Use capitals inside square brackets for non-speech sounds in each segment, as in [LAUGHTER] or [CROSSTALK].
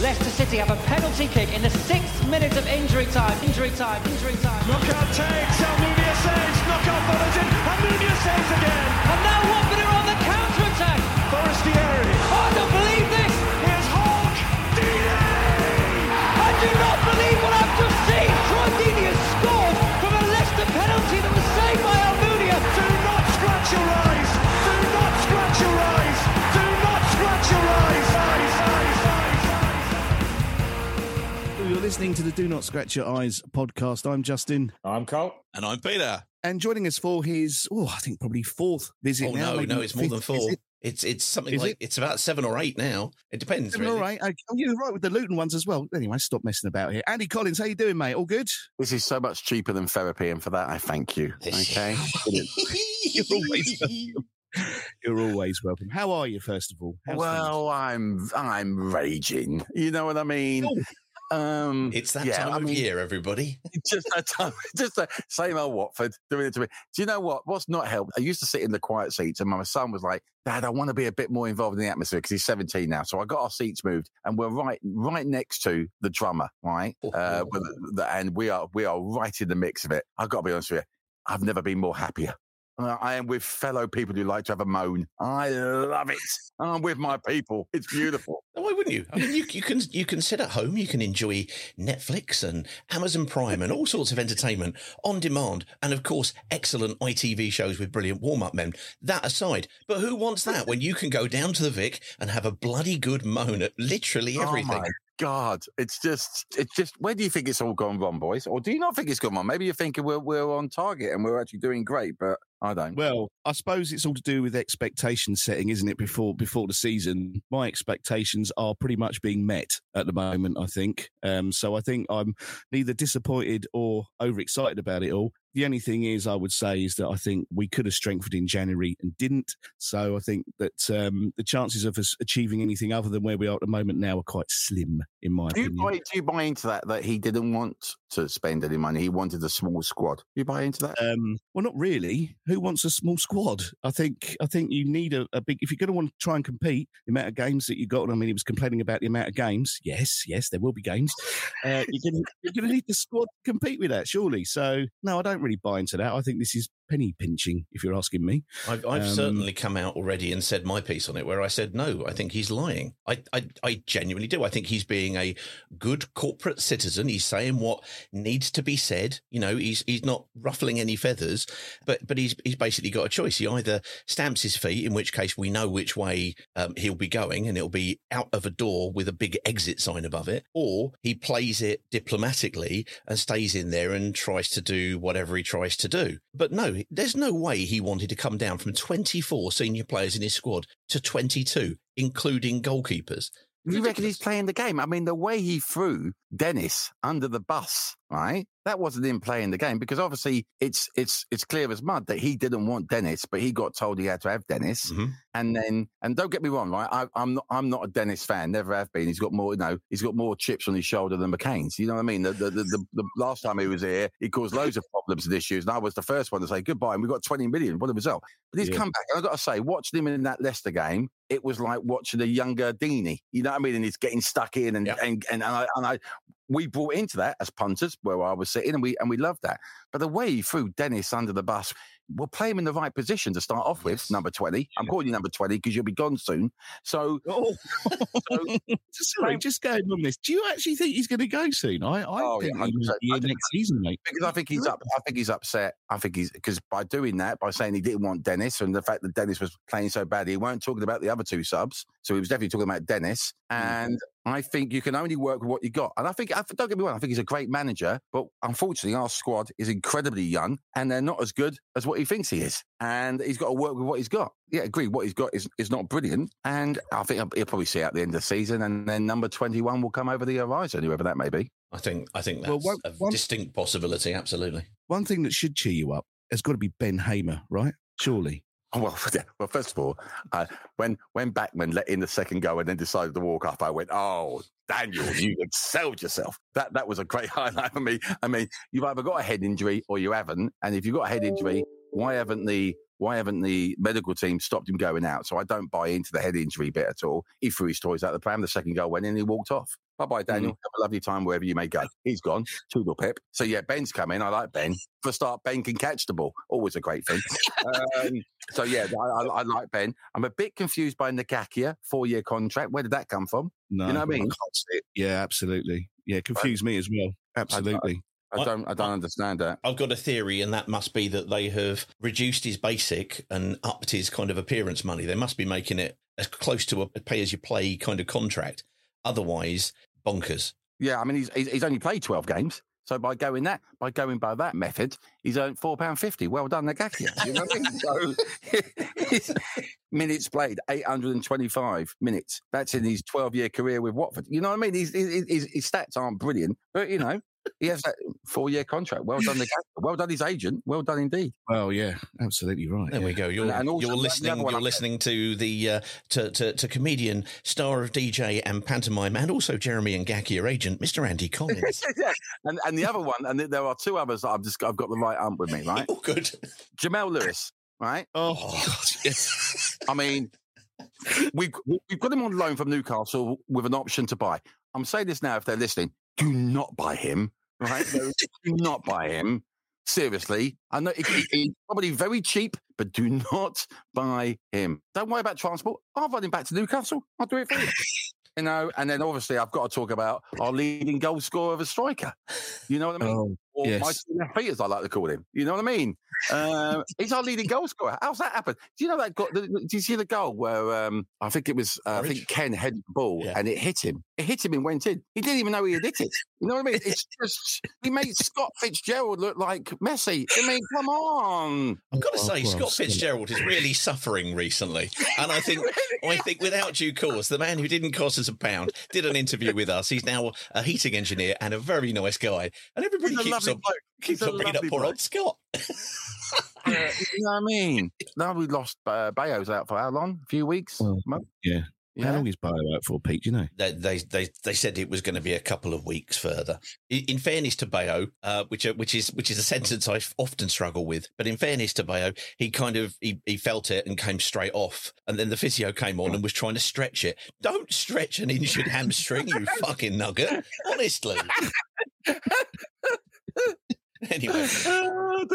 Leicester City have a penalty kick in the sixth minute of injury time. Injury time. Injury time. Knockaert takes. Almunia saves. Knockaert follows in. Almunia saves again. And now Watford are on the counter attack. Forestieri. Oh, I don't believe this. Here's Hogg. Deeney. I do not believe what I've just seen. Troy Deeney listening to the Do Not Scratch Your Eyes podcast. I'm Justin. I'm Cole. And I'm Peter. And joining us for his, oh, I think probably fourth visit Oh now. no, no, it's more than four. visit. It's it's something Is like it? it's about seven or eight now. It depends. Seven, Really. All right. Okay. Oh, you're right with the Luton ones as well. Anyway, stop messing about here. Andy Collins, how you doing, mate? All good? This is so much cheaper than therapy, and for that, I thank you. Okay. [LAUGHS] [LAUGHS] You're always welcome. You're always welcome. How are you, first of all? How's well, I'm I'm raging. You know what I mean? Oh, Um, It's that yeah, time I of mean, year, everybody. [LAUGHS] Just that time, just the same old Watford doing it to me. Do you know what? What's not helped? I used to sit in the quiet seats, and my son was like, "Dad, I want to be a bit more involved in the atmosphere because he's 17 now." So I got our seats moved, and we're right right next to the drummer, right? Uh, with the, and we are we are right in the mix of it. I've got to be honest with you. I've never been more happier. Uh, I am with fellow people who like to have a moan. I love it. I'm with my people. It's beautiful. [LAUGHS] Why wouldn't you? I mean, you, you can you can sit at home, you can enjoy Netflix and Amazon Prime and all sorts of entertainment on demand, and of course, excellent ITV shows with brilliant warm up men. That aside, but who wants that when you can go down to the Vic and have a bloody good moan at literally everything? Oh my God, it's just, it's just. Where do you think it's all gone wrong, boys? Or do you not think it's gone wrong? Maybe you're thinking we're we're on target and we're actually doing great, but I don't. Well, I suppose it's all to do with expectation setting, isn't it? Before before the season, my expectations are pretty much being met at the moment. I think. Um, so I think I'm neither disappointed or overexcited about it all. The only thing is, I would say, is that I think we could have strengthened in January and didn't. So I think that um, the chances of us achieving anything other than where we are at the moment now are quite slim, in my Do you, opinion. buy, do you buy into that? That he didn't want to spend any money. He wanted a small squad. You buy into that? Um, well, not really. Who wants a small squad? I think I think you need a, a big. If you're going to want to try and compete, the amount of games that you got. I mean, he was complaining about the amount of games. Yes, yes, there will be games. Uh, you're going to need the squad to compete with that, surely. So no, I don't really buy into that. I think this is penny pinching, if you're asking me. I've, I've Um, certainly come out already and said my piece on it, where I said no. I think he's lying. I, I, I genuinely do. I think he's being a good corporate citizen. He's saying what needs to be said. You know, he's he's not ruffling any feathers, but but he's he's basically got a choice. He either stamps his feet, in which case we know which way um, he'll be going, and it'll be out of a door with a big exit sign above it, or he plays it diplomatically and stays in there and tries to do whatever he tries to do. But no, there's no way he wanted to come down from 24 senior players in his squad to 22, including goalkeepers. You reckon he's playing the game? I mean, the way he threw Dennis under the bus, right? That wasn't him playing the game because obviously it's it's it's clear as mud that he didn't want Dennis, but he got told he had to have Dennis. Mhm. And then, and don't get me wrong, right? I, I'm not I'm not a Dennis fan, never have been. He's got more, you know, he's got more chips on his shoulder than McCain's. You know what I mean? The the, the, the, the last time he was here, he caused loads of problems and issues, and I was the first one to say goodbye. And we got 20 million. What a result! But he's Yeah. come back, and I got to say, watching him in that Leicester game, it was like watching a younger Deeney. You know what I mean? And he's getting stuck in, and Yeah. and and, and I, and I we brought into that as punters where I was sitting and we and we loved that. But the way he threw Dennis under the bus, we'll play him in the right position to start off with, number 20. I'm calling you number 20 because you'll be gone soon. So, Oh. [LAUGHS] so Sorry, [LAUGHS] just going on this. Do you actually think he's going to go soon? I, I Oh, think yeah, he 100%. will be I here do- next season, mate. because I think he's up. I think he's upset. I think he's because by doing that, by saying he didn't want Dennis, and the fact that Dennis was playing so badly, he weren't talking about the other two subs. So he was definitely talking about Dennis. Mm. And I think you can only work with what you got. And I think, don't get me wrong, I think he's a great manager, but unfortunately, our squad is incredibly young, and they're not as good as what he thinks he is. And he's got to work with what he's got. Yeah, agree. What he's got is, is not brilliant. And I think he'll, he'll probably see out the end of the season, and then number twenty-one will come over the horizon, whoever that may be. I think I think that's Well, one- a one- distinct possibility. Absolutely. One thing that should cheer you up has got to be Ben Hamer, right? Surely. [LAUGHS] Well, [LAUGHS] well, first of all, uh, when when Bachmann let in the second goal and then decided to walk off, I went, "Oh, Daniel, you [LAUGHS] excelled yourself." That that was a great highlight for me. I mean, you've either got a head injury or you haven't, and if you've got a head injury, why haven't the why haven't the medical team stopped him going out? So I don't buy into the head injury bit at all. He threw his toys out the pram. The second goal went in, he walked off. Bye bye, Daniel. Have a lovely time wherever you may go. He's gone. Toodle pip. So yeah, Ben's coming. I like Ben. For start, Ben can catch the ball. Always a great thing. um, so yeah, I, I, I like Ben. I'm a bit confused by Ngakia, four year contract. Where did that come from? No, You know what I mean? it. Yeah, absolutely. Yeah, confused me as well. Absolutely. I I- don't I don't understand that. I've got a theory, and that must be that they have reduced his basic and upped his kind of appearance money. They must be making it as close to a pay as you play kind of contract. Otherwise, bonkers. Yeah, I mean he's, he's he's only played twelve games. So by going that by going by that method, he's earned four pound fifty. Well done, Ngakia. You know what I mean? So [LAUGHS] his minutes played eight hundred and twenty five minutes. That's in his twelve year career with Watford. You know what I mean? His, his, his, his stats aren't brilliant, but you know he has that four year contract. Well done, Ngakia. [SIGHS] Well done, his agent. Well done indeed. Well, yeah, absolutely right. There yeah. we go. You're, And- you're listening. You're listening to the uh, to, to to comedian, star of DJ and pantomime, and also Jeremy Ngakia agent, Mr. Andy Collins. [LAUGHS] yeah. And and the other one, and there are two others that I've just I've got the right ump with me, right? All [LAUGHS] good. Jamal Lewis, right? [LAUGHS] Oh, God, yes. I mean, we've we've got him on loan from Newcastle with an option to buy. I'm saying this now if they're listening, do not buy him, right? [LAUGHS] do not buy him. Seriously, I know he's probably very cheap, but do not buy him. Don't worry about transport. I'll run him back to Newcastle. I'll do it for you. [LAUGHS] You know, and then obviously I've got to talk about our leading goal scorer of a striker. You know what I mean? Oh, or yes. Left Feet, as I like to call him. You know what I mean? Um, he's our leading goal scorer. How's that happen? Do you know that? Got, do you see the goal where um, I think it was? Uh, I think Ken headed the ball Yeah. and it hit him. It hit him and went in. He didn't even know he had hit it. You know what I mean? It's just he made Scott Fitzgerald look like Messi. I mean, come on. I've got to Oh, say, well, Scott. Fitzgerald is really suffering recently, [LAUGHS] and I think I think without due cause, the man who didn't cost us a pound did an interview with us. He's now a heating engineer and a very nice guy, and everybody He's keeps lovely on bloke. keeps He's a on bringing up poor bloke. old Scott. [LAUGHS] Uh, you know what I mean? Now we lost uh, Bayo's out for how long? A few weeks? Well, Month? Yeah. How long is Bayo out for, Pete? Do you know? They, they they they said it was going to be a couple of weeks further. In, in fairness to Bayo, uh, which uh, which is which is a sentence I often struggle with, but in fairness to Bayo, he kind of he, he felt it and came straight off, and then the physio came on and was trying to stretch it. Don't stretch an injured hamstring, you [LAUGHS] fucking nugget. Honestly. [LAUGHS] anyway, [LAUGHS] Oh,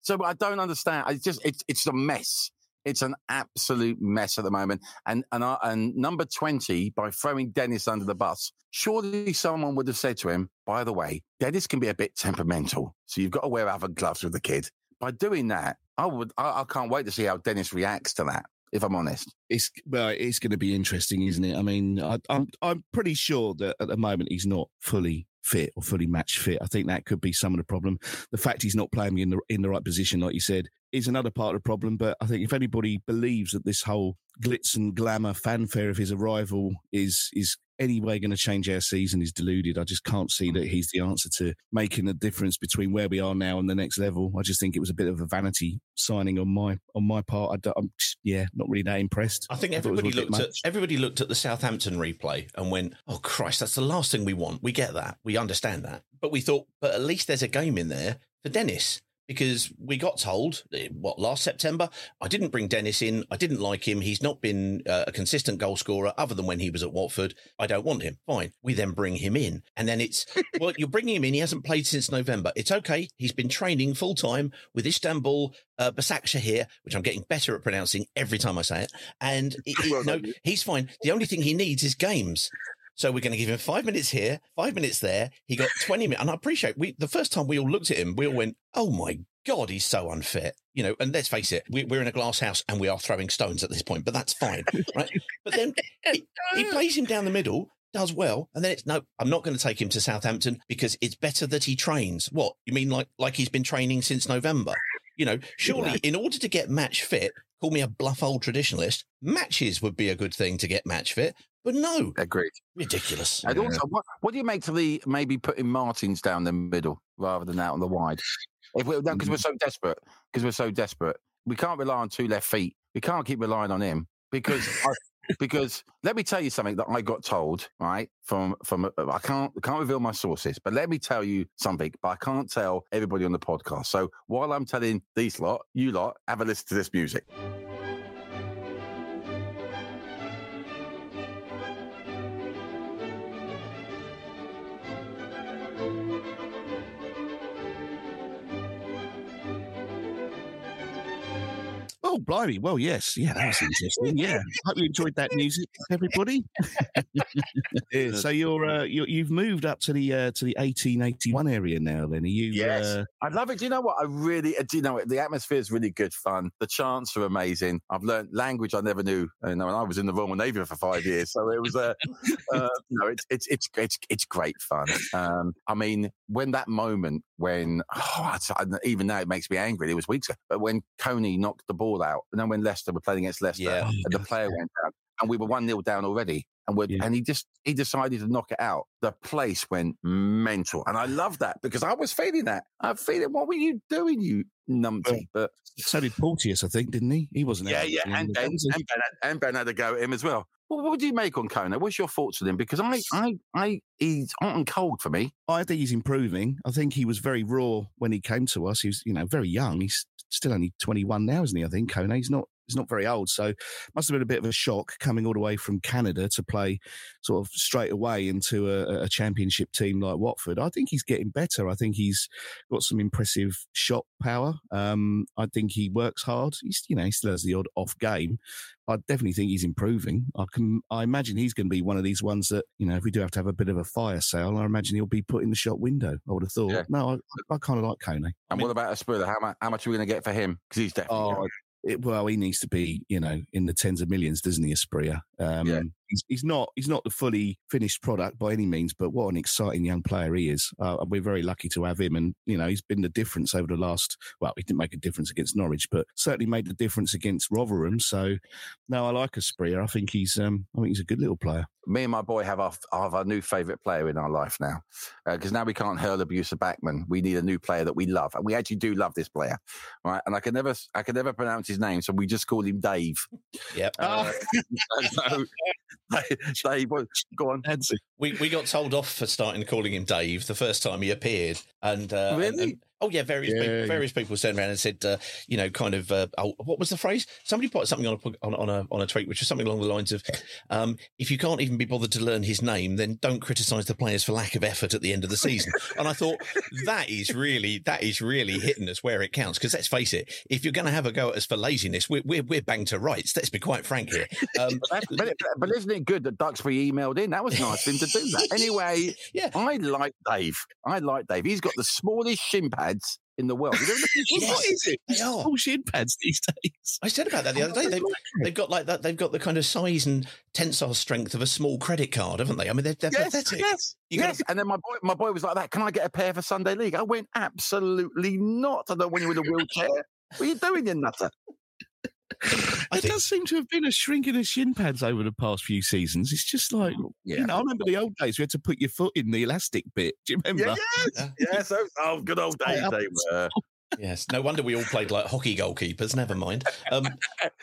so I don't understand. It's just it's it's a mess. It's an absolute mess at the moment. And and and number twenty by throwing Dennis under the bus. Surely someone would have said to him, "By the way, Dennis can be a bit temperamental, so you've got to wear other gloves with the kid." By doing that, I would I, I can't wait to see how Dennis reacts to that. If I'm honest, It's well, it's going to be interesting, isn't it? I mean, I, I'm I'm pretty sure that at the moment he's not fully fit or fully match fit. I think that could be some of the problem. The fact he's not playing in the in the right position, like you said, is another part of the problem. But I think if anybody believes that this whole glitz and glamour fanfare of his arrival is is anyway going to change our season is deluded. I just can't see that mm. he's the answer to making a difference between where we are now and the next level. I just think it was a bit of a vanity signing on my on my part. I just, yeah, not really that impressed. I think thought it was a everybody looked at everybody looked at the Southampton replay and went, "Oh Christ, that's the last thing we want." We get that, we understand that, but we thought, but at least there's a game in there for Dennis because we got told eh, what last September. I didn't bring Dennis in. I didn't like him. He's not been uh, a consistent goal scorer other than when he was at Watford. I don't want him. Fine. We then bring him in, and then it's [LAUGHS] well, you're bringing him in. He hasn't played since November. It's okay. He's been training full time with Istanbul uh, Basaksehir, which I'm getting better at pronouncing every time I say it. And it, [LAUGHS] it- Well no, he's fine. The only thing he needs is games. So we're going to give him five minutes here, five minutes there. He got 20 minutes. And I appreciate we, the first time we all looked at him, we all went, Oh my God, he's so unfit. You know, and let's face it, we, we're in a glass house and we are throwing stones at this point, but that's fine. [LAUGHS] Right. But then he, he [LAUGHS] plays him down the middle, does well. And then it's no, I'm not going to take him to Southampton because it's better that he trains. What you mean? Like, like he's been training since November? You know, surely in order to get match fit, call me a bluff old traditionalist, matches would be a good thing to get match fit. But no, Agreed. ridiculous. And also, what, what do you make to the maybe putting Martins down the middle rather than out on the wide? If we because we're so desperate, because we're so desperate, we can't rely on two left feet. We can't keep relying on him because I, because let me tell you something that I got told right from from uh, I can't I can't reveal my sources, but let me tell you something. But I can't tell everybody on the podcast. So while I'm telling these lot, you lot, have a listen to this music. Oh, blimey. Well, yes. Yeah, that was interesting. Yeah. Hope you enjoyed that music, everybody. [LAUGHS] Yeah, so you're, uh, you're you've moved up to the uh, to the 1881 area now. Then are you? Yes. Uh, I love it. Do you know what? I really, uh, do you know what? The atmosphere is really good fun. The chants are amazing. I've learned language I never knew. You know, and I was in the Royal Navy for five years, so it was uh, uh, no, it's it's it's it's it's great fun. Um, I mean, when that moment when [SIGHS] oh, I- even now it makes me angry. It was weeks ago, but when Kone knocked the ball out, and then when Leicester were playing against Leicester, Yeah. and the player went down, and we were one 0 down already. And, we're, Yeah. and he just he decided to knock it out. The place went mental, and I love that because I was feeling that. I'm feeling, what were you doing, you numpty? But so did Porteous, I think, didn't he? He wasn't. yeah, yeah, at the end and Ben, it, was he? and Ben, had- and Ben had to go at him as well. Well, what do you make on Kone? What's your thoughts on him? Because I, I, I, he's hot and cold for me. I think he's improving. I think he was very raw when he came to us. He was, you know, very young. He's still only 21 now, isn't he? I think Kone. He's not. He's not very old, so must have been a bit of a shock coming all the way from Canada to play sort of straight away into a, a championship team like Watford. I think he's getting better. I think he's got some impressive shot power. Um, I think he works hard. He's, you know, he still has the odd off game. I definitely think he's improving. I can, I imagine he's going to be one of these ones that, you know, if we do have to have a bit of a fire sale, I imagine he'll be put in the shop window. I would have thought. Yeah. No, I, I kind of like Kone. And what about Asprilla? How much, how much are we going to get for him? Because he's definitely. Oh. It, well, he needs to be, you know, in the tens of millions, doesn't he, Asprilla? Um, Yeah. He's, he's not he's not the fully finished product by any means, but what an exciting young player he is. Uh, we're very lucky to have him, and you know, he's been the difference over the last. Well, he didn't make a difference against Norwich, but certainly made the difference against Rotherham. So, no, I like Asprilla. I think he's um, I think he's a good little player. me and my boy have our have our new favourite player in our life now, because now we can't hurl abuse at Bachmann. We need a new player that we love, and we actually do love this player, right? And I can never I can never pronounce his name, so we just call him Dave. Yep. Uh, [LAUGHS] so, Dave, what- go on. Fancy. We we got told off for starting calling him Dave the first time he appeared, and uh, and- Really? and- oh yeah, various Yeah, people, yeah. various people turned around and said, uh, you know, kind of, uh, oh, what was the phrase? Somebody put something on a on, on a on a tweet, which was something along the lines of, um, if you can't even be bothered to learn his name, then don't criticise the players for lack of effort at the end of the season. [LAUGHS] and I thought that is really that is really hitting us where it counts. Because let's face it, if you're going to have a go at us for laziness, we're we're, we're banged to rights. Let's be quite frank here. Um, [LAUGHS] But, but, isn't it good that Duxbury emailed in? That was nice of him to do that. [LAUGHS] Anyway, yeah. I like Dave. I like Dave. He's got the smallest shin pads in the world. You ever look at. What is it? They are. All shin pads these [LAUGHS] days. I said about that the other day. They've, they've got like that. They've got the kind of size and tensile strength of a small credit card, haven't they? I mean, they're, they're Yes, pathetic. yes, You gotta yes. And then my boy, my boy was like that. Can I get a pair for Sunday League? I went absolutely not. I don't want you in a wheelchair. what are you doing, you nutter? There does seem to have been a shrinking of shin pads over the past few seasons. It's just like, oh, Yeah. you know, I remember the old days we had to put your foot in the elastic bit. Do you remember? Yeah, yes, yes. Oh, oh, good old days they were. Yes. No wonder we all played like hockey goalkeepers. Never mind. Um,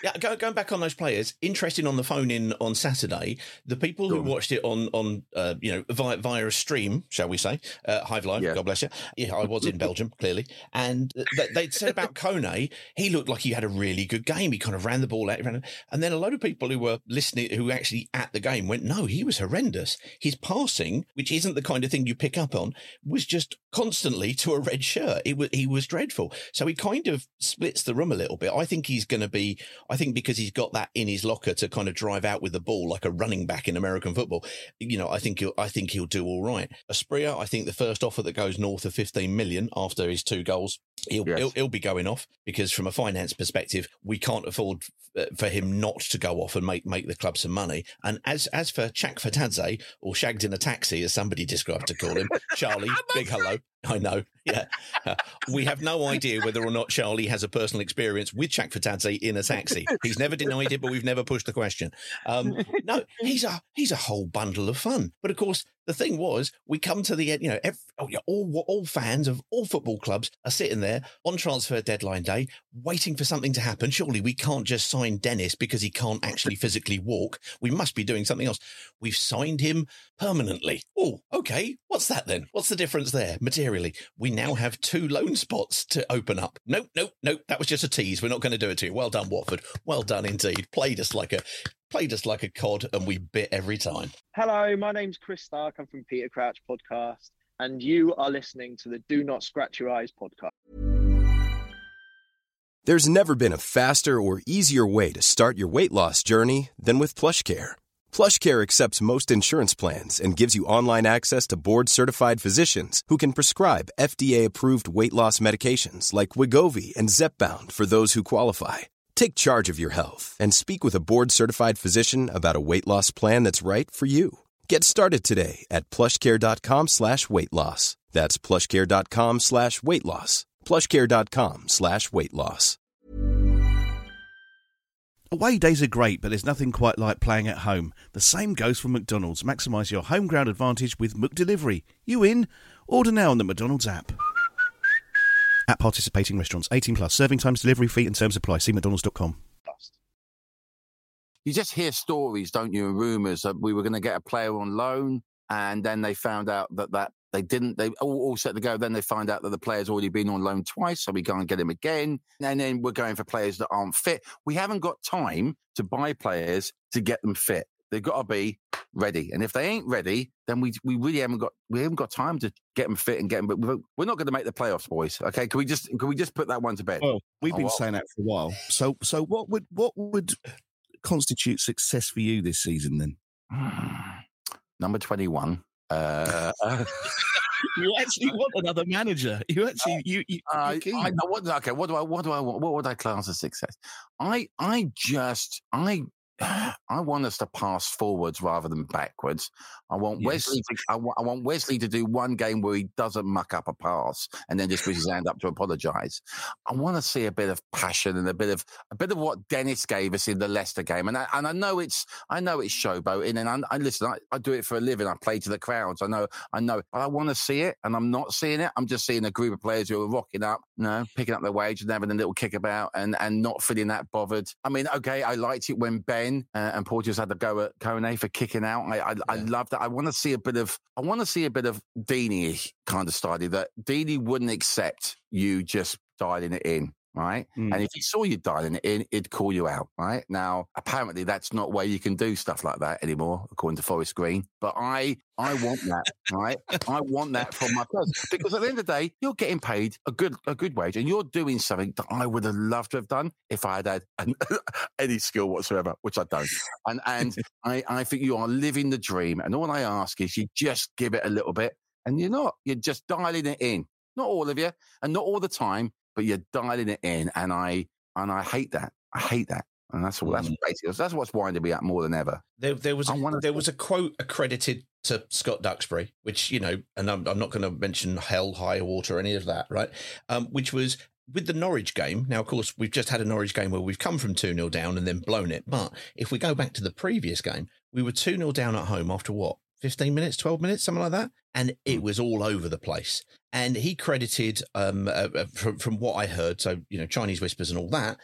yeah, go, going back on those players. Interesting on the phone in on Saturday. The people who watched it on on uh, you know via via a stream, shall we say, uh, Hive Live. Yeah. God bless you. Yeah, I was in Belgium clearly, and they, they'd said about Kone, he looked like he had a really good game. He kind of ran the ball out, ran, and then a load of people who were listening, who actually at the game, went, "No, he was horrendous. His passing, which isn't the kind of thing you pick up on, was just constantly to a red shirt. It was he was dreadful. So he kind of splits the room a little bit. I think he's going to be. I think because he's got that in his locker to kind of drive out with the ball like a running back in American football. You know, I think he'll. I think he'll do all right. Asprilla, I think the first offer that goes north of fifteen million after his two goals. He'll, Yes. he'll he'll be going off because from a finance perspective, we can't afford uh, for him not to go off and make make the club some money. And as as for Chakvetadze or shagged in a taxi, as somebody described to call him, [LAUGHS] Charlie, big hello. [LAUGHS] I know, yeah. Uh, we have no idea whether or not Charlie has a personal experience with Chakvetadze in a taxi. He's never denied it, but we've never pushed the question. Um, no, he's a he's a whole bundle of fun. But of course, the thing was, we come to the end. You know, ev oh, yeah, all all fans of all football clubs are sitting there on transfer deadline day, waiting for something to happen. Surely we can't just sign Dennis because he can't actually physically walk. We must be doing something else. We've signed him permanently. Oh, okay. What's that then? What's the difference there materially? We now have two loan spots to open up. Nope, nope, nope. That was just a tease. We're not going to do it to you. Well done, Watford. Well done indeed. Played us like a played us like a cod, and we bit every time. Hello, my name's Chris Stark. I'm from Peter Crouch Podcast, and you are listening to the Do Not Scratch Your Eyes podcast. There's never been a faster or easier way to start your weight loss journey than with plush PlushCare. PlushCare accepts most insurance plans and gives you online access to board-certified physicians who can prescribe FDA-approved weight loss medications like Wegovy and Zepbound for those who qualify. Take charge of your health and speak with a board-certified physician about a weight loss plan that's right for you. Get started today at plushcare.com slash weight loss. That's plushcare.com slash weight loss. plushcare.com slash weight loss. Away days are great, but there's nothing quite like playing at home. The same goes for McDonald's. Maximise your home ground advantage with McDelivery. You in? Order now on the McDonald's app. At participating restaurants, 18 plus, serving times, delivery fee, and terms apply. See McDonald's.com. you just hear stories, don't you, and rumours that we were going to get a player on loan, and then they found out that that they didn't. They all, all set to go. Then they find out that the player's already been on loan twice, so we can't get him again. And then we're going for players that aren't fit. We haven't got time to buy players to get them fit. They've got to be ready, and if they ain't ready, then we we really haven't got we haven't got time to get them fit and get them. But we're we're not going to make the playoffs, boys. Okay, can we just can we just put that one to bed? Well, we've Oh, been well. saying that for a while. So, so what would what would constitute success for you this season then? [SIGHS] Number twenty-one. Uh, [LAUGHS] [LAUGHS] You actually want another manager. You actually you you. I, you're. I what. Okay, what do I? What do I want? What would I class as success? I I just I [SIGHS] I want us to pass forwards rather than backwards. I want Yes. Wesley. To, I, want, Wesley to do one game where he doesn't muck up a pass and then just puts his hand up to apologise. I want to see a bit of passion and a bit of a bit of what Dennis gave us in the Leicester game. And I, and I know it's I know it's showboating. And I, I listen. I, I do it for a living. I play to the crowds. I know. I know. But I want to see it, and I'm not seeing it. I'm just seeing a group of players who are rocking up, you know, picking up their wage and having a little kick about, and and not feeling that bothered. I mean, okay, I liked it when Ben uh, and Porteous had to go at Kone for kicking out. I I, I love that. I want to see a bit of I want to see a bit of Deeney kind of style that Deeney wouldn't accept you just dialing it in. Right. Mm. And if he saw you dialing it in, he'd call you out. Right. Now, apparently that's not where you can do stuff like that anymore, according to Forest Green. But I I want that. Right. I want that from my players. Because at the end of the day, you're getting paid a good a good wage and you're doing something that I would have loved to have done if I had had an, [LAUGHS] any skill whatsoever, which I don't. And and [LAUGHS] I, I think you are living the dream. And all I ask is you just give it a little bit. And you're not. You're just dialing it in. Not all of you, and not all the time, but you're dialing it in. And I and I hate that. I hate that. And that's all. That's basically that's what's winding me up more than ever. There, there was a, there was a quote accredited to Scott Duxbury, which you know, and I'm, I'm not going to mention hell, high water, any of that, right? Um, which was with the Norwich game. Now, of course, we've just had a Norwich game where we've come from two 0 down and then blown it. But if we go back to the previous game, we were two 0 down at home after what 15 minutes, 12 minutes, something like that. And it was all over the place. And he credited, um, uh, uh, from, from what I heard, so, you know, Chinese whispers and all that,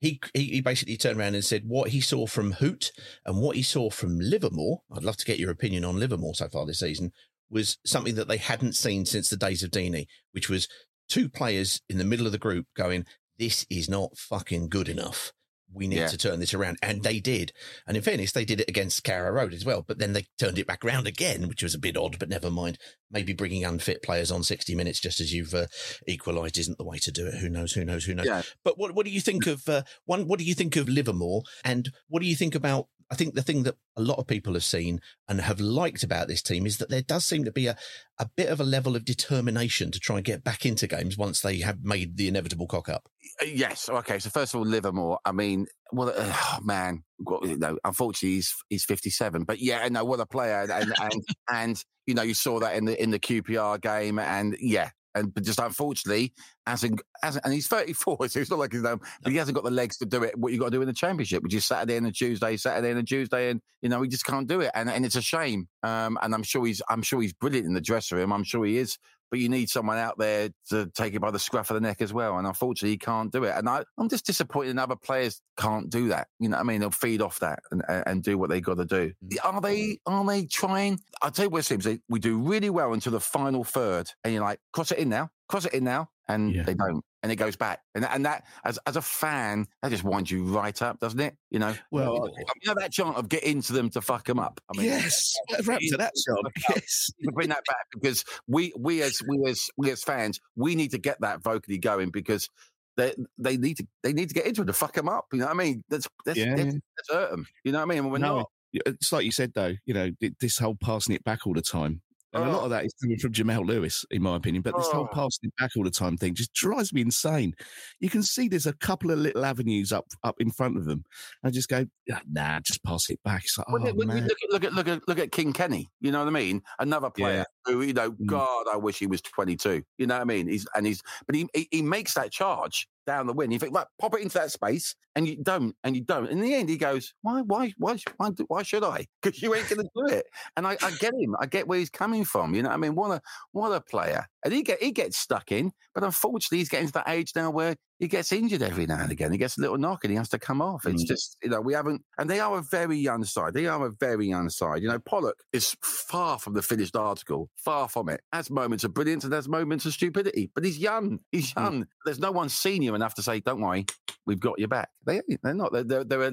he, he basically turned around and said what he saw from Hoedt and what he saw from Livermore. I'd love to get your opinion on Livermore so far this season. Was something that they hadn't seen since the days of Deeney, which was two players in the middle of the group going, "This is not fucking good enough. We need Yeah. to turn this around," and they did. And in fairness, they did it against Carrow Road as well. But then they turned it back around again, which was a bit odd. But never mind. Maybe bringing unfit players on sixty minutes just as you've uh, equalised isn't the way to do it. Who knows? Who knows? Who knows? Yeah. But what what do you think of uh, one? What do you think of Livermore? And what do you think about? I think the thing that a lot of people have seen and have liked about this team is that there does seem to be a, a bit of a level of determination to try and get back into games once they have made the inevitable cock up. Uh, Yes. Okay. So first of all, Livermore. I mean, well, uh, man. Well, you unfortunately, he's he's fifty seven. But yeah, no, what a player, and and, and [LAUGHS] and you know, you saw that in the in the QPR game, and yeah. And but just unfortunately, hasn't, hasn't and he's 34, [LAUGHS] so it's not like he's um, but he hasn't got the legs to do it. What you got to do in the championship, which is Saturday and a Tuesday, Saturday and a Tuesday, and you know he just can't do it, and and it's a shame. Um, and I'm sure he's I'm sure he's brilliant in the dressing room. I'm sure he is but you need someone out there to take it by the scruff of the neck as well. And unfortunately, he can't do it. And I, I'm just disappointed in other players can't do that. You know what I mean? They'll feed off that and, and and do what they got to do. Mm. Are they, are they trying? I'll tell you what it seems. They, we do really well until the final third. And you're like, cross it in now, cross it in now. And Yeah. they don't. And it goes back. And, and that, as, as a fan, that just winds you right up, doesn't it? You know? Well, you know that chant of get into them to fuck them up. I mean, yes, [LAUGHS] wrap to that shot. Yes. bring that back because we we as we as we as fans we need to get that vocally going because they they need to they need to get into it to fuck them up. You know what I mean? That's that's, Yeah, that's, that's hurt them. You know what I mean? And we're No, not. Uh, it's like you said, though, you know, this whole passing it back all the time. And a lot of that is coming from Jamal Lewis, in my opinion. But this whole Oh. passing back all the time thing just drives me insane. You can see there's a couple of little avenues up up in front of them. I just go, "Ah, nah, just pass it back. It's like, When oh, when man. look at look at look at look at King Kenny. You know what I mean? Another player who you know, Mm. God, I wish he was twenty two. You know what I mean? He's and he's but he he, he makes that charge down the wind. You think, right, pop it into that space, and you don't, and you don't. In the end, he goes, why, why, why, why, why should I? [LAUGHS] Because you ain't going to do it. And I, I get him. I get where he's coming from. You know I mean? What a what a player. And he get he gets stuck in, but unfortunately, he's getting to that age now where he gets injured every now and again. He gets a little knock and he has to come off. It's Mm. just, you know, we haven't, and they are a very young side. They are a very young side. You know, Pollock is far from the finished article, far from it. Has moments of brilliance and has moments of stupidity, but he's young. He's Mm. young. There's no one senior enough to say, don't worry, we've got your back. They, they're not. They're, they're, they're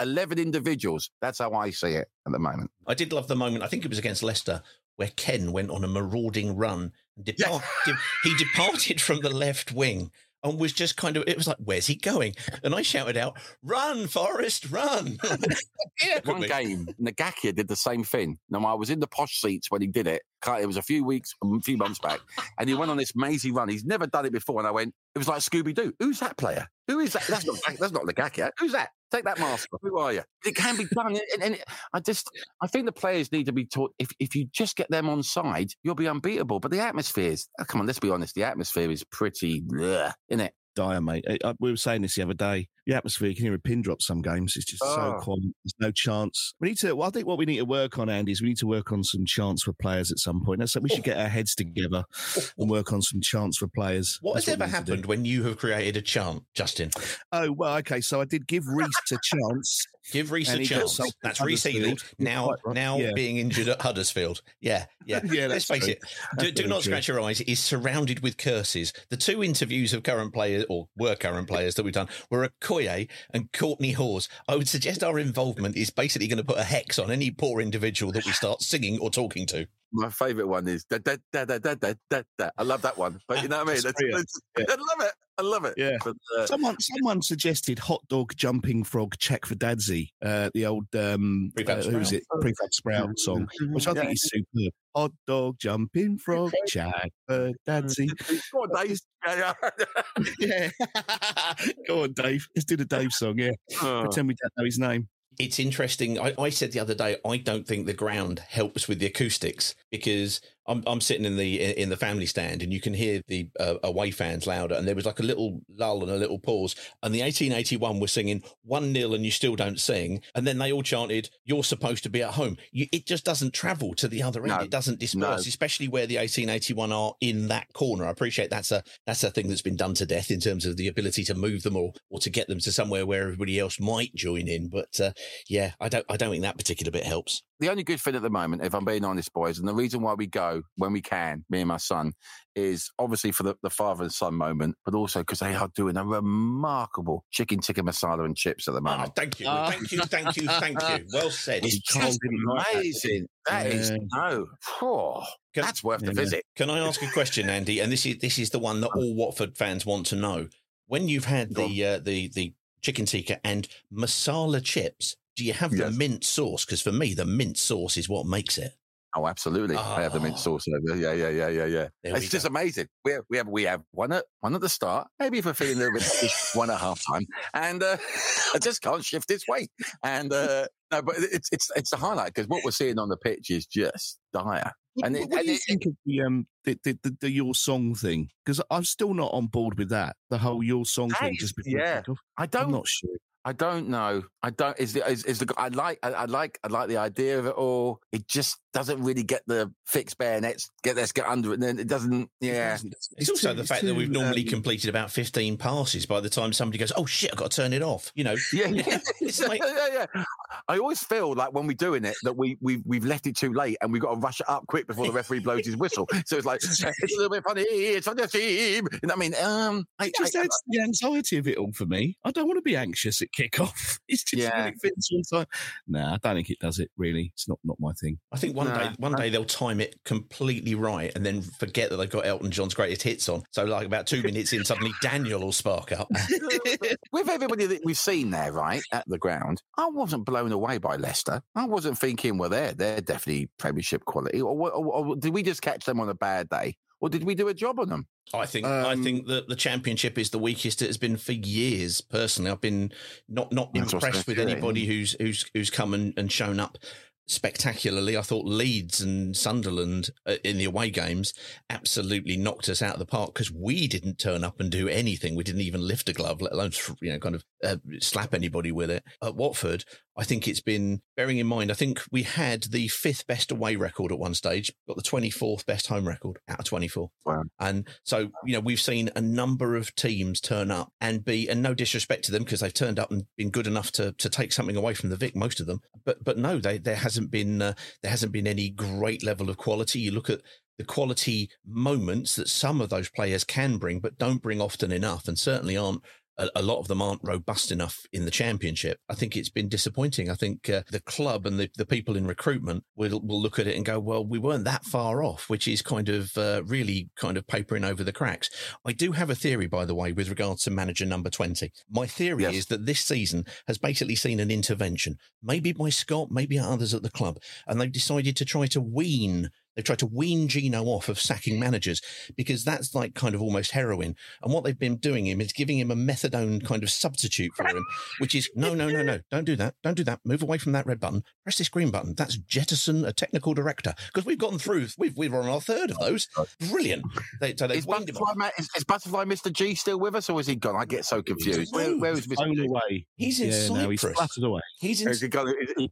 11 individuals. That's how I see it at the moment. I did love the moment. I think it was against Leicester where Ken went on a marauding run. Depart, oh, de- he departed from the left wing and was just kind of. It was like, "Where's he going?" And I shouted out, "Run, Forest, run!" [LAUGHS] [LAUGHS] yeah, One game, Ngakia did the same thing. Now, I was in the posh seats when he did it. It was a few weeks, a few months back, and he went on this mazy run. He's never done it before, and I went, it was like Scooby Doo. Who's that player? Who is that? That's not that's not Ngakia. Who's that? Take that mask off. Who are you? It can be done, and, and I just I think the players need to be taught. If if you just get them on side, you'll be unbeatable. But the atmosphere is. Oh, come on, let's be honest. The atmosphere is pretty, bleh, isn't it? dire, mate. I, I- we were saying this the other day. The atmosphere, you can hear a pin drop some games. It's just so Oh. quiet. There's no chance. We need to, well, I think what we need to work on, Andy, is we need to work on some chance for players at some point. That's, we should get our heads together and work on some chance for players. What That's has ever we need happened when you have created a chant, Justin? Oh, well, okay. So I did give Reese a chance. Give Reese a chance. That's Reese Huddersfield. Now right. now Yeah. being injured at Huddersfield. Yeah, [LAUGHS] yeah. Yeah, Let's face true. it. Do, do not true. scratch your eyes. Is surrounded with curses. The two interviews of current players or were current players that we've done were Okoye and Courtney Hawes. I would suggest our involvement is basically going to put a hex on any poor individual that we start singing or talking to. My favourite one is da, da, da, da, da, da, da, da. I love that one. But you know what I mean? That's That's, brilliant. that's- I love it. I love it. Yeah. But, uh, Someone, someone suggested hot dog jumping frog Chakvetadze, uh, the old um, Prefab uh, who's it prefab sprout song, which I think is superb. Hot dog jumping frog check for Dadsy. [LAUGHS] Go on, Dave. [LAUGHS] Yeah, yeah, [LAUGHS] go on, Dave. Let's do the Dave song. Yeah, yeah. pretend we don't know his name. It's interesting. I, I said the other day, I don't think the ground helps with the acoustics because I'm I'm sitting in the in the family stand, and you can hear the uh, away fans louder, and there was like a little lull and a little pause, and the 1881 were singing one 0 and you still don't sing, and then they all chanted, "You're supposed to be at home." You, it just doesn't travel to the other end. No. It doesn't disperse, No. especially where the 1881 are in that corner. I appreciate that's a that's a thing that's been done to death in terms of the ability to move them or or to get them to somewhere where everybody else might join in. But uh, yeah, I don't I don't think that particular bit helps. The only good thing at the moment, if I'm being honest, boys, and the reason why we go when we can, me and my son, is obviously for the, the father and son moment, but also because they are doing a remarkable chicken tikka masala and chips at the Oh, moment. thank you, thank you, thank you, thank [LAUGHS] you. Well said. It's just amazing. That is Yeah. no, phew, Can- that's worth the visit. Can I ask a question, Andy? And this is this is the one that all Watford fans want to know. When you've had the uh, the the chicken tikka and masala chips, do you have the Yes. mint sauce? Because for me, the mint sauce is what makes it. Oh, absolutely. I have the mint Oh. sauce over. Yeah, yeah, yeah, yeah, yeah. There it's just go. amazing. We have, we have we have one at one at the start. Maybe if we're feeling a little bit just one at half time, and uh, [LAUGHS] I just can't shift its weight. And uh, no, but it's it's it's the highlight because what we're seeing on the pitch is just dire. And what, it- what and do you it- think of the um the, the, the, the your song thing? Because I'm still not on board with that. The whole your song That thing is- just before yeah. kickoff. I I'm don't not sure. I don't know. I don't. Is the is, is the I like I, I like I like the idea of it all. It just doesn't really get the fixed bayonets. Get let's get under it. And then it doesn't. Yeah. It's, also too- the it's fact that we've normally um, completed about 15 passes by the time somebody goes, oh shit, I've got to turn it off. You know, Yeah, yeah, [LAUGHS] It's like- [LAUGHS] yeah, yeah. I always feel like when we're doing it that we we we've left it too late and we've got to rush it up quick before the referee blows his whistle. So it's like it's a little bit funny. It's on the team. And I mean, um, I, It just I- adds to the anxiety of it all for me. I don't want to be anxious at kickoff. [LAUGHS] It's just Yeah. when it fits all the time. Nah, I don't think it does it really. It's not not my thing. I think one Nah, day, one day they'll time it completely right, and then forget that they've got Elton John's greatest hits on. So, like about two minutes in, suddenly Daniel will spark up. [LAUGHS] with everybody that we've seen there, right at the ground, I wasn't blown away by Leicester. I wasn't thinking, well, they're they're definitely Premiership quality, or, what- or, or did we just catch them on a bad day, or did we do a job on them? I think I Um, think that the championship is the weakest it has been for years. Personally, I've been not not That's what I impressed with said, anybody who's who's who's come and, and shown up spectacularly. I thought Leeds and Sunderland uh, in the away games absolutely knocked us out of the park because we didn't turn up and do anything. We didn't even lift a glove, let alone you know kind of uh, slap anybody with it. At Watford, I think it's been bearing in mind. I think we had the fifth best away record at one stage, got the twenty fourth best home record out of twenty four. Wow. And so, you know, we've seen a number of teams turn up and be, and no disrespect to them because they've turned up and been good enough to to take something away from the Vic, most of them. But but no, they, there hasn't been uh, there hasn't been any great level of quality. You look at the quality moments that some of those players can bring, but don't bring often enough, and certainly aren't. A, a lot of them aren't robust enough in the championship. I think it's been disappointing. I think uh, the club and the, the people in recruitment will will look at it and go, "Well, we weren't that far off," which is kind of uh, really kind of papering over the cracks. I do have a theory, by the way, with regards to manager number 20. My theory Yes. is that this season has basically seen an intervention, maybe by Scott, maybe others at the club, and they've decided to try to wean. They've tried to wean Gino off of sacking managers because that's like kind of almost heroin. And what they've been doing him is giving him a methadone kind of substitute for him, which is no, no, no, no, don't do that. Don't do that. Move away from that red button. Press this green button. That's jettison a technical director because we've gotten through. We've, we're on our third of those. Brilliant. They, so they've Is weaned Butterfly, off. Ma- is, is Butterfly Mr. G still with us, or is he gone? I get so confused. Where, where is Mr. Blown G? away. He's in yeah, no, he's Cyprus. away. He's in Is he gone? He-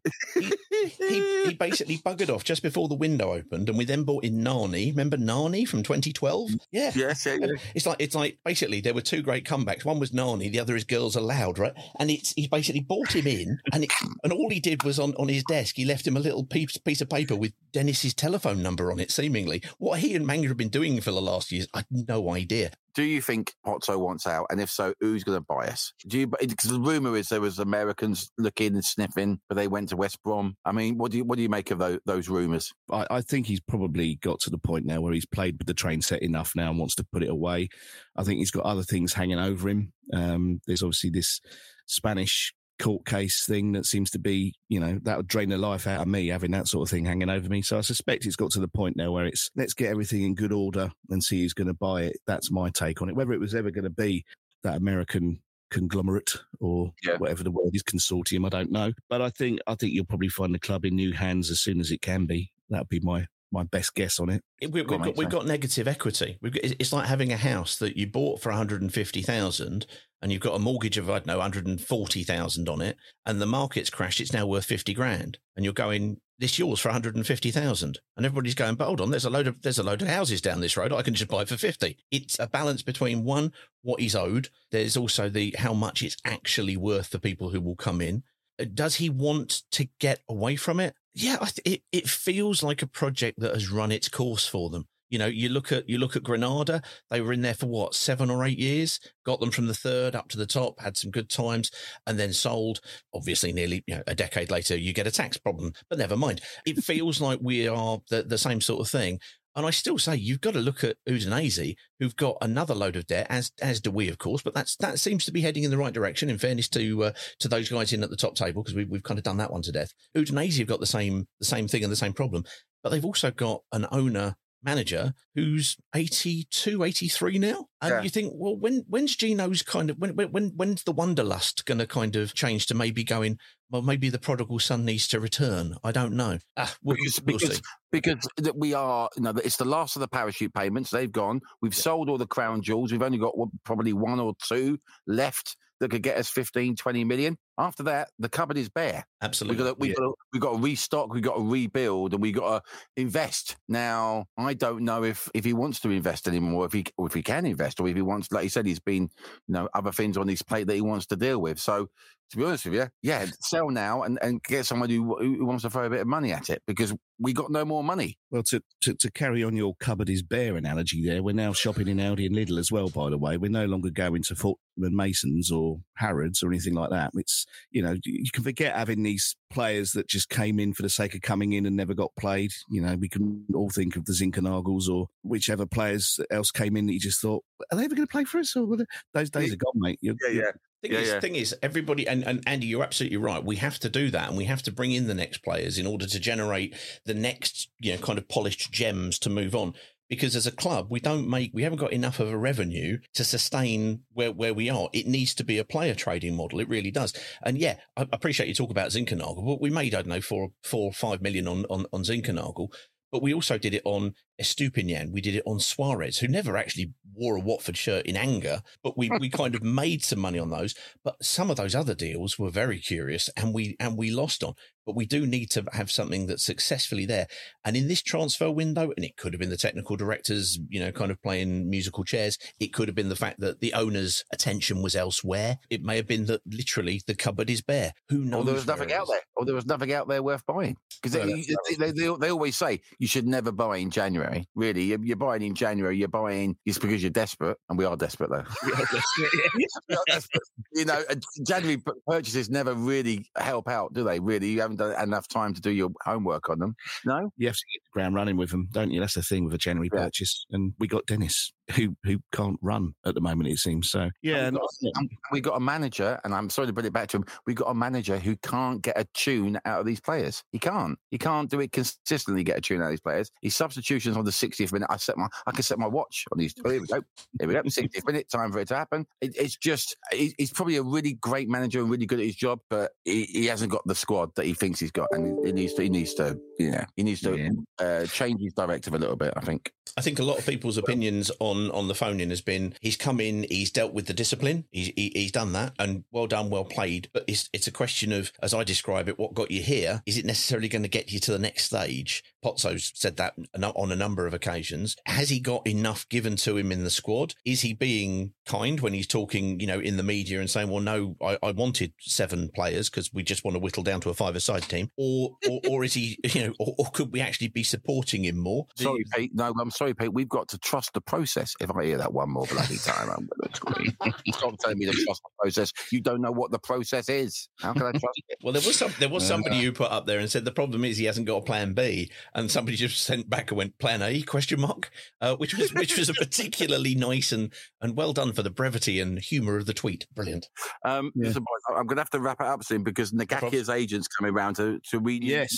he, he basically buggered off just before the window opened, and we then bought in Nani. Remember Nani from 2012? Mm. Yeah. Yes, yeah, yeah. It's like it's like basically there were two great comebacks. One was Nani, the other is Girls Aloud, right? And it's he basically bought him in, and it, [COUGHS] and all he did was on, on his desk he left him a little piece piece of paper with Dennis's telephone number on it. Seemingly, what he and Manga have been doing for the last years, I had no idea. Do you think Otto wants out? And if so, who's going to buy us? Do you? Because the rumor is there was Americans looking and sniffing, but they went to West Brom. I mean, what do you what do you make of those, those rumors? I, I think he's probably got to the point now where he's played with the train set enough now and wants to put it away. I think he's got other things hanging over him. Um, there's obviously this Spanish court case thing that seems to be, you know, that would drain the life out of me having that sort of thing hanging over me. So I suspect it's got to the point now where it's let's get everything in good order and see who's going to buy it. That's my take on it. Whether it was ever going to be that American conglomerate or Yeah. whatever the word is consortium i don't know but i think i think you'll probably find the club in new hands as soon as it can be that would be my my best guess on it. We, we've, got, we've got negative equity. We've got, it's- like having a house that you bought for 150,000 and you've got a mortgage of, I don't know, 140,000 on it and the market's crashed. It's now worth 50 grand. And you're going, this yours for 150,000. And everybody's going, but hold on, there's a load of, there's a load of houses down this road. I can just buy it for 50. It's a balance between one, what he's owed. There's also the, how much it's actually worth to people who will come in. Uh, Does he want to get away from it? Yeah, it, it feels like a project that has run its course for them. You know, you look at you look at Granada. They were in there for what seven or eight years. Got them from the third up to the top. Had some good times, and then sold. Obviously, nearly you know, a decade later, you get a tax problem. But never mind. It feels like we are the, the same sort of thing. And I still say you've got to look at Udinese, who've got another load of debt, as as do we, of course. But that's that seems to be heading in the right direction. In fairness to uh, to those guys in at the top table, because we, we've kind of done that one to death. Udinese have got the same the same thing and the same problem, but they've also got an owner manager who's 82 83 now. And Yeah. you think well when when's gino's kind of when when when when's the wanderlust going to kind of change to maybe going well maybe the prodigal son needs to return? I don't know. Ah, we'll, because we'll because, see. because that we are you know it's the last of the parachute payments. They've gone. We've sold all the crown jewels. We've only got probably one or two left that could get us 15 20 million after that the cupboard is bare absolutely We've got, to, we've, Yeah. got to, we've got to restock, we've got to rebuild, and we've got to invest. Now, I don't know if, if he wants to invest anymore, if he or if he can invest, or if he wants, like he said, he's been, you know, other things on his plate that he wants to deal with. So, to be honest with you, yeah, sell now and, and get someone who, who wants to throw a bit of money at it because we got no more money. Well, to, to, to carry on your cupboard is bare analogy there, we're now shopping in Aldi and Lidl as well, by the way. We're no longer going to Fortnum and Masons or Harrods or anything like that. It's, you know, you can forget having these players that just came in for the sake of coming in and never got played. You know, we can all think of the Zinkernagels or whichever players else came in that you just thought, are they ever going to play for us? Or will those days are gone, mate. You're, you're- Thing, Yeah, is, yeah. thing is, everybody, and, and Andy, you're absolutely right. We have to do that, and we have to bring in the next players in order to generate the next, you know, kind of polished gems to move on. Because as a club, we don't make, we haven't got enough of a revenue to sustain where, where we are. It needs to be a player trading model. It really does. And yeah, I appreciate you talk about Zinkernagel, but we made, I don't know, four, four or five million on, on, on Zinkernagel. But we also did it on Estupiñán. We did it on Suarez, who never actually wore a Watford shirt in anger, but we, we kind of made some money on those. But some of those other deals were very curious and we, and we lost on. But we do need to have something that's successfully there. And in this transfer window, and it could have been the technical directors, you know, kind of playing musical chairs. It could have been the fact that the owner's attention was elsewhere. It may have been that literally the cupboard is bare. Who knows? Or there was nothing out there. Or there was nothing out there worth buying. Because they, they, they, they always say you should never buy in January. Really, you're, you're buying in January. You're buying it's because you're desperate, and we are desperate though. [LAUGHS] [LAUGHS] Are desperate. you know, January purchases never really help out, do they? Really, you haven't done enough time to do your homework on them. No, you have to get the ground running with them, don't you? That's the thing with a January purchase. And we got Dennis, who who can't run at the moment, it seems. So, yeah. And and- we got, we got a manager, and I'm sorry to bring it back to him. We got a manager who can't get a tune out of these players. He can't. He can't do it consistently. Get a tune out of these players. His substitutions on the 60th minute. I set my. I can set my watch on these. Oh, here we go. Here we go. 60th minute. Time for it to happen. It, it's just. He, he's probably a really great manager and really good at his job, but he, he hasn't got the squad that he thinks he's got, and he, he needs to. He needs to. You know. He needs to uh, change his directive a little bit. I think. I think a lot of people's opinions on on the phone in has been he's come in, he's dealt with the discipline, he's he, he's done that, and well done, well played. But it's it's a question of, as I describe it, what got you here? Is it necessarily going to get you to the next stage? Pozzo's said that on a number of occasions. Has he got enough given to him in the squad? Is he being kind when he's talking, you know, in the media and saying, "Well, no, I, I wanted seven players because we just want to whittle down to a five-a-side team," or, or or is he, [LAUGHS] you know, or, or could we actually be supporting him more? Sorry, Pete. No, I'm sorry, Pete. We've got to trust the process. If I hear that one more bloody time, I'm going to scream. Stop telling me to trust the process. You don't know what the process is. How can I trust it? Well, there was some, there was somebody who put up there and said the problem is he hasn't got a plan B, and somebody just sent back and went plan A question mark, uh, which was which was a particularly nice and and well done for the brevity and humour of the tweet. Brilliant. Um, listen, boys, I'm going to have to wrap it up soon because Ngakia's agent's coming around to to re- Yes.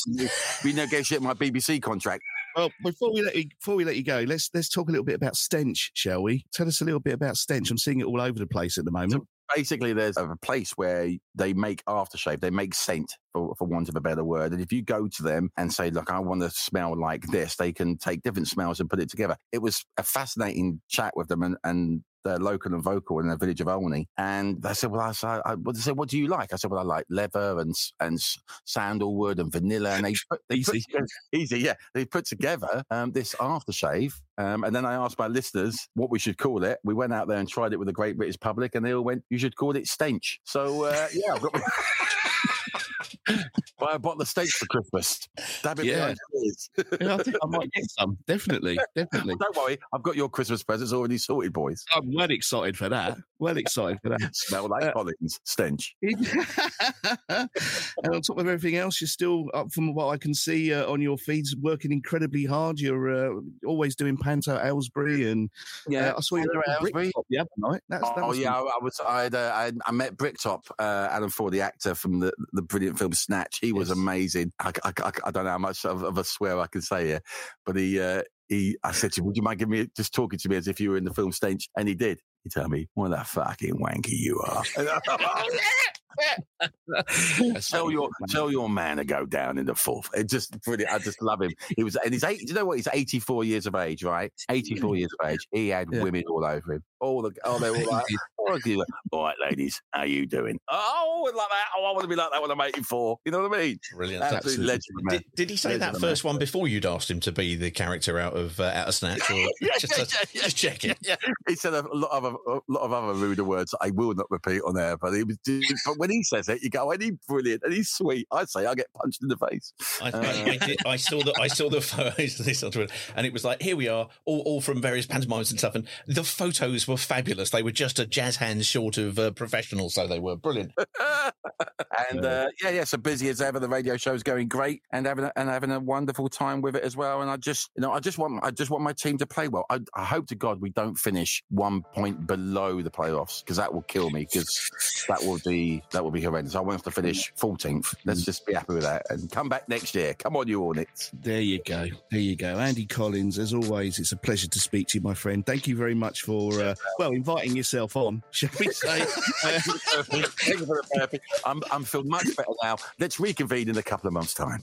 renegotiate my BBC contract. Well, before we let you, before we let you go, let's let's talk a little bit about stench, shall we? Tell us a little bit about stench. I'm seeing it all over the place at the moment. basically there's a place where they make aftershave they make scent for, for want of a better word and if you go to them and say look i want to smell like this they can take different smells and put it together it was a fascinating chat with them and, and they're local and vocal in the village of Olney. And they said, "Well, I said, I, they said, what do you like?" I said, "Well, I like leather and and sandalwood and vanilla." And they [LAUGHS] put, they easy, put, easy, yeah. They put together um, this aftershave, um, and then I asked my listeners what we should call it. We went out there and tried it with the Great British public, and they all went, "You should call it stench." So uh, yeah, I've got. Buy a bottle of steak for Christmas. Dab it yeah. yeah, I think I might get some. Definitely, [LAUGHS] definitely. Don't worry, I've got your Christmas presents already sorted, boys. I'm well excited for that. Well excited for that. [LAUGHS] Smell like uh, Collins stench. [LAUGHS] and on top of everything else, you're still, up from what I can see uh, on your feeds, working incredibly hard. You're uh, always doing Panto Aylesbury, and yeah, uh, I saw you at Aylesbury the other night. That's, oh, that was yeah, I, I was. I'd, uh, I, I met Bricktop, uh, Alan Ford, the actor from the the brilliant film Snatch. He was yes. amazing. I, I, I, don't know how much of, of, a swear I can say here, but he, uh, he, I said to him, would you mind giving me, just talking to me as if you were in the film Stench? And he did. He told me, what a fucking wanky you are. [LAUGHS] tell your tell your man to go down in the fourth. It just brilliant. I just love him. He was, and he's eight. You know what? He's eighty four years of age, right? Eighty four years of age. He had yeah. women all over him. All the oh, they were like, oh, all right, ladies, how are you doing? Oh, like that. Oh, I want to be like that when I'm eighty four. You know what I mean? Brilliant. Absolute legend, did, did, he say legend that first one before you'd asked him to be the character out of uh, out of Snatch? Or [LAUGHS] yeah, just, yeah, yeah, just check it. Yeah. He said a lot of a lot of other ruder words I will not repeat on air, but he was. But when he says it, you go, and he's brilliant and he's sweet. I'd say I get punched in the face. I, uh, I, I, did, I saw the I saw the [LAUGHS] photos of this on Twitter, and it was like, here we are, all, all from various pantomimes and stuff, and the photos were fabulous. They were just a jazz hands short of uh, professional, so they were brilliant. [LAUGHS] and uh, yeah, yeah, so busy as ever. The radio show's going great, and having a, and having a wonderful time with it as well. And I just, you know, I just want I just want my team to play well. I, I hope to God we don't finish one point below the playoffs because that will kill me because that will be that will be horrendous. I want us to finish 14th. Let's just be happy with that and come back next year. Come on, you Hornets. There you go. There you go. Andy Collins, as always, it's a pleasure to speak to you, my friend. Thank you very much for, uh, well, inviting yourself on, shall we say? [LAUGHS] Thank you for the therapy. I'm, I'm feeling much better now. Let's reconvene in a couple of months' time.